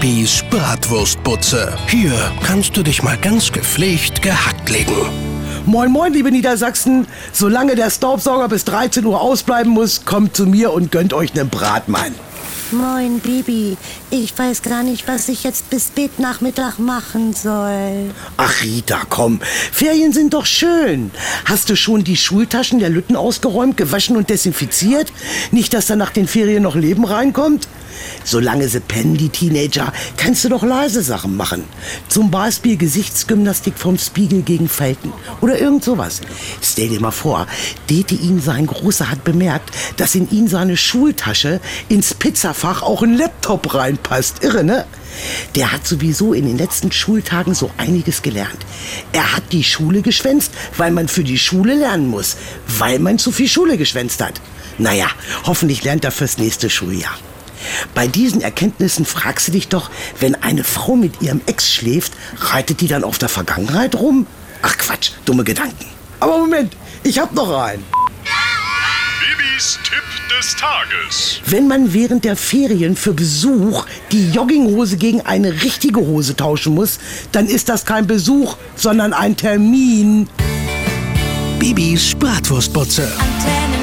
Bibis Bratwurstbutze. Hier kannst du dich mal ganz gepflegt gehackt legen. Moin, moin, liebe Niedersachsen. Solange der Staubsauger bis 13 Uhr ausbleiben muss, kommt zu mir und gönnt euch einen Bratmann. Moin, Bibi. Ich weiß gar nicht, was ich jetzt bis spät Nachmittag machen soll. Ach, Rita, komm. Ferien sind doch schön. Hast du schon die Schultaschen der Lütten ausgeräumt, gewaschen und desinfiziert? Nicht, dass da nach den Ferien noch Leben reinkommt? Solange sie pennen, die Teenager, kannst du doch leise Sachen machen. Zum Beispiel Gesichtsgymnastik vom Spiegel gegen Falten. Oder irgend sowas. Stell dir mal vor, Dete ihn sein Großer hat bemerkt, dass in ihn seine Schultasche ins Pizzafach auch ein Laptop reinpasst. Irre, ne? Der hat sowieso in den letzten Schultagen so einiges gelernt. Er hat die Schule geschwänzt, weil man für die Schule lernen muss. Weil man zu viel Schule geschwänzt hat. Naja, hoffentlich lernt er fürs nächste Schuljahr. Bei diesen Erkenntnissen fragst du dich doch, wenn eine Frau mit ihrem Ex schläft, reitet die dann auf der Vergangenheit rum? Ach Quatsch, dumme Gedanken. Aber Moment, ich hab noch einen. Bibis Tipp des Tages. Wenn man während der Ferien für Besuch die Jogginghose gegen eine richtige Hose tauschen muss, dann ist das kein Besuch, sondern ein Termin. Bibis Bratwurstbutze. Antenne.